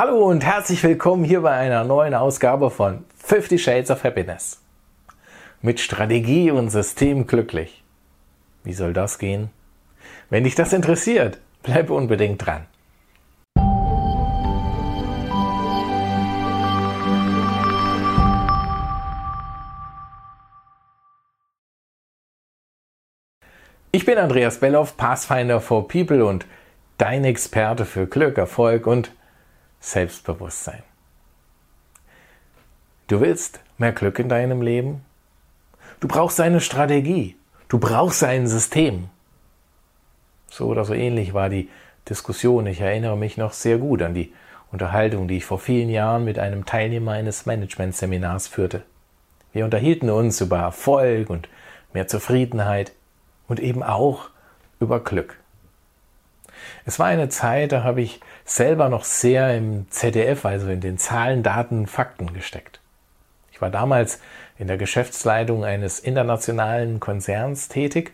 Hallo und herzlich willkommen hier bei einer neuen Ausgabe von 50 Shades of Happiness. Mit Strategie und System glücklich. Wie soll das gehen? Wenn dich das interessiert, bleib unbedingt dran. Ich bin Andreas Belloff, Pathfinder for People und dein Experte für Glück, Erfolg und Selbstbewusstsein. Du willst mehr Glück in deinem Leben? Du brauchst eine Strategie. Du brauchst ein System. So oder so ähnlich war die Diskussion. Ich erinnere mich noch sehr gut an die Unterhaltung, die ich vor vielen Jahren mit einem Teilnehmer eines Managementseminars führte. Wir unterhielten uns über Erfolg und mehr Zufriedenheit und eben auch über Glück. Es war eine Zeit, da habe ich selber noch sehr im ZDF, also in den Zahlen, Daten, Fakten gesteckt. Ich war damals in der Geschäftsleitung eines internationalen Konzerns tätig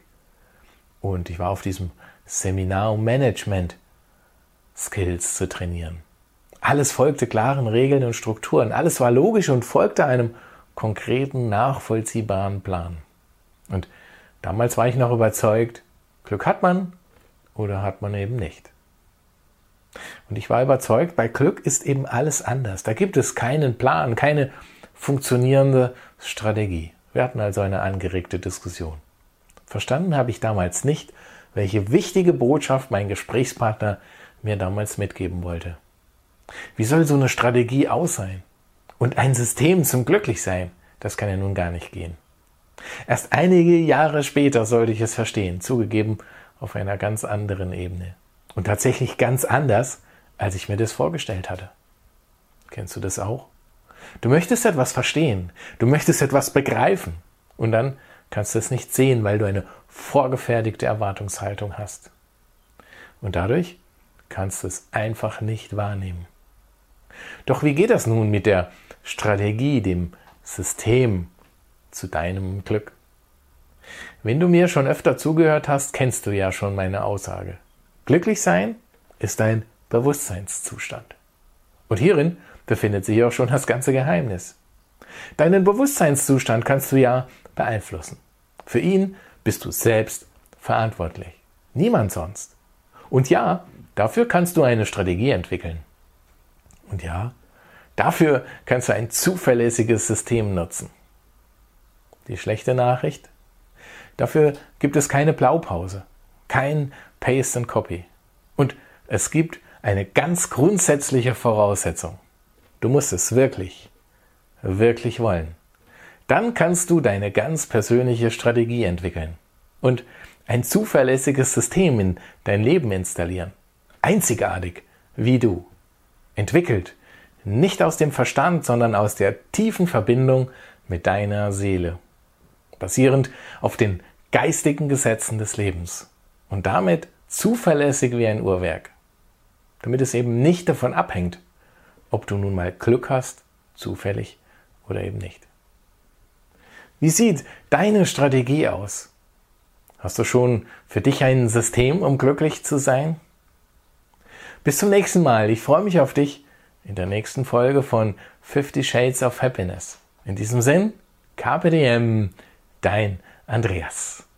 und ich war auf diesem Seminar, um Management Skills zu trainieren. Alles folgte klaren Regeln und Strukturen. Alles war logisch und folgte einem konkreten, nachvollziehbaren Plan. Und damals war ich noch überzeugt, Glück hat man oder hat man eben nicht. Und ich war überzeugt, bei Glück ist eben alles anders. Da gibt es keinen Plan, keine funktionierende Strategie. Wir hatten also eine angeregte Diskussion. Verstanden habe ich damals nicht, welche wichtige Botschaft mein Gesprächspartner mir damals mitgeben wollte. Wie soll so eine Strategie aussehen? Und ein System zum Glücklichsein, das kann ja nun gar nicht gehen. Erst einige Jahre später sollte ich es verstehen, zugegeben auf einer ganz anderen Ebene. Und tatsächlich ganz anders, als ich mir das vorgestellt hatte. Kennst du das auch? Du möchtest etwas verstehen, du möchtest etwas begreifen und dann kannst du es nicht sehen, weil du eine vorgefertigte Erwartungshaltung hast. Und dadurch kannst du es einfach nicht wahrnehmen. Doch wie geht das nun mit der Strategie, dem System zu deinem Glück? Wenn du mir schon öfter zugehört hast, kennst du ja schon meine Aussage. Glücklich sein ist ein Bewusstseinszustand. Und hierin befindet sich auch schon das ganze Geheimnis. Deinen Bewusstseinszustand kannst du ja beeinflussen. Für ihn bist du selbst verantwortlich. Niemand sonst. Und ja, dafür kannst du eine Strategie entwickeln. Und ja, dafür kannst du ein zuverlässiges System nutzen. Die schlechte Nachricht? Dafür gibt es keine Blaupause, kein Paste and Copy. Und es gibt eine ganz grundsätzliche Voraussetzung. Du musst es wirklich, wirklich wollen. Dann kannst du deine ganz persönliche Strategie entwickeln und ein zuverlässiges System in dein Leben installieren. Einzigartig wie du. Entwickelt nicht aus dem Verstand, sondern aus der tiefen Verbindung mit deiner Seele. Basierend auf den geistigen Gesetzen des Lebens. Und damit zuverlässig wie ein Uhrwerk. Damit es eben nicht davon abhängt, ob du nun mal Glück hast, zufällig oder eben nicht. Wie sieht deine Strategie aus? Hast du schon für dich ein System, um glücklich zu sein? Bis zum nächsten Mal. Ich freue mich auf dich in der nächsten Folge von 50 Shades of Happiness. In diesem Sinn, KPDM, dein Andreas.